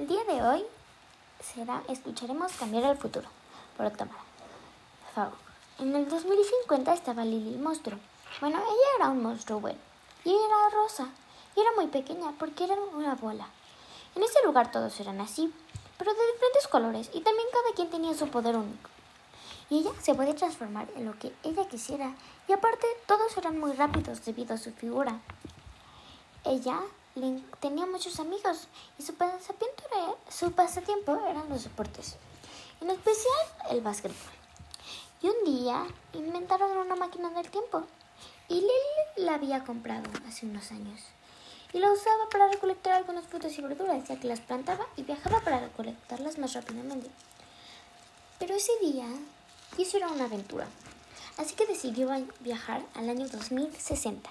El día de hoy será escucharemos Cambiar el futuro por Tamara. Favor. En el 2050 estaba Lily monstruo. Bueno, ella era un monstruo bueno. Y era rosa. Y era muy pequeña porque era una bola. En ese lugar todos eran así, pero de diferentes colores y también cada quien tenía su poder único. Y ella se podía transformar en lo que ella quisiera y aparte todos eran muy rápidos debido a su figura. Ella tenía muchos amigos y su pasatiempo, era, eran los deportes, en especial el básquetbol. Y un día inventaron una máquina del tiempo y Lily la había comprado hace unos años y la usaba para recolectar algunas frutas y verduras, ya que las plantaba y viajaba para recolectarlas más rápidamente. Pero ese día quiso ir una aventura, así que decidió viajar al año 2060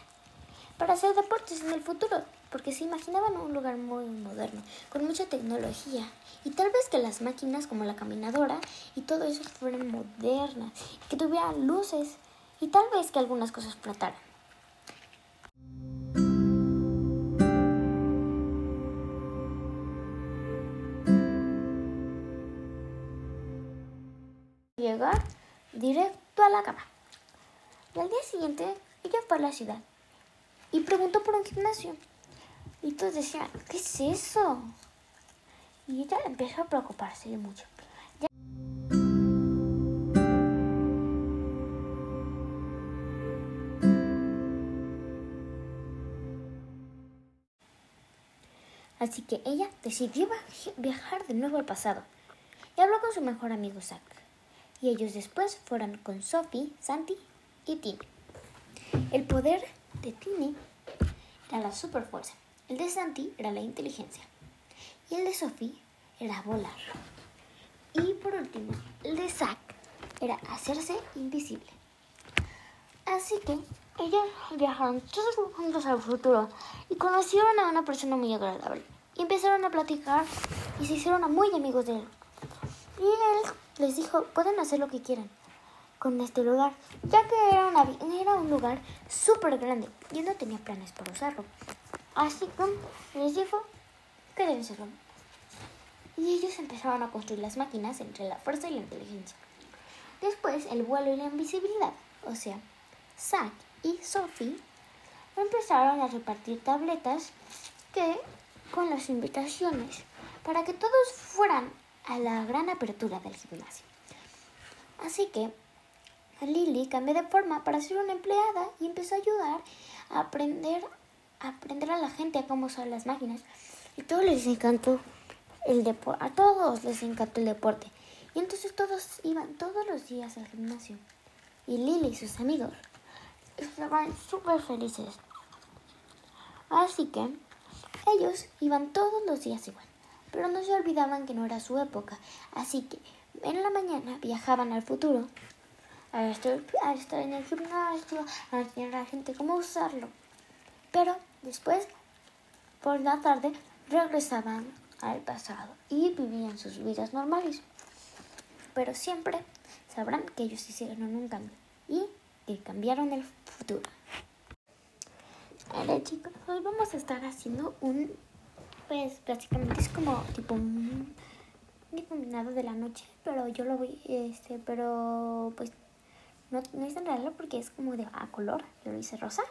para hacer deportes en el futuro, porque se imaginaban un lugar muy moderno, con mucha tecnología, y tal vez que las máquinas como la caminadora y todo eso fueran modernas, que tuvieran luces, y tal vez que algunas cosas flotaran. llegar directo a la cama. Y al día siguiente, ella fue a la ciudad y preguntó por un gimnasio. Y todos decían, ¿qué es eso? Y ella empezó a preocuparse mucho. Así que ella decidió viajar de nuevo al pasado y habló con su mejor amigo Zack y ellos después fueron con Sophie, Santi y Tini. El poder de Tini era la superfuerza, el de Santi era la inteligencia y el de Sophie era volar. Y por último, el de Zack era hacerse invisible. Así que ellos viajaron todos juntos al futuro y conocieron a una persona muy agradable. Y empezaron a platicar y se hicieron muy amigos de él. Y él les dijo, pueden hacer lo que quieran con este lugar, ya que era, era un lugar súper grande y no tenía planes para usarlo. Así que les dijo que deben serlo. Y ellos empezaron a construir las máquinas entre la fuerza y la inteligencia. Después el vuelo y la invisibilidad, o sea, Zack y Sophie empezaron a repartir tabletas que con las invitaciones para que todos fueran a la gran apertura del gimnasio. Así que Lily cambió de forma para ser una empleada y empezó a ayudar a aprender aprender a la gente a cómo usar las máquinas. Y todos les encantó el deporte, a todos les encantó el deporte. Y entonces todos iban todos los días al gimnasio. Y Lily y sus amigos estaban súper felices. Así que ellos iban todos los días igual pero no se olvidaban que no era su época, así que en la mañana viajaban al futuro a estar, en el gimnasio, a enseñar a la gente cómo usarlo. Pero después, por la tarde, regresaban al pasado y vivían sus vidas normales. Pero siempre sabrán que ellos hicieron un cambio y que cambiaron el futuro. Ahora chicos, hoy vamos a estar haciendo un pues prácticamente es como tipo un difuminado de la noche, pero yo lo voy, este, pero pues no, no tan raro porque es como de a color, yo lo hice rosa.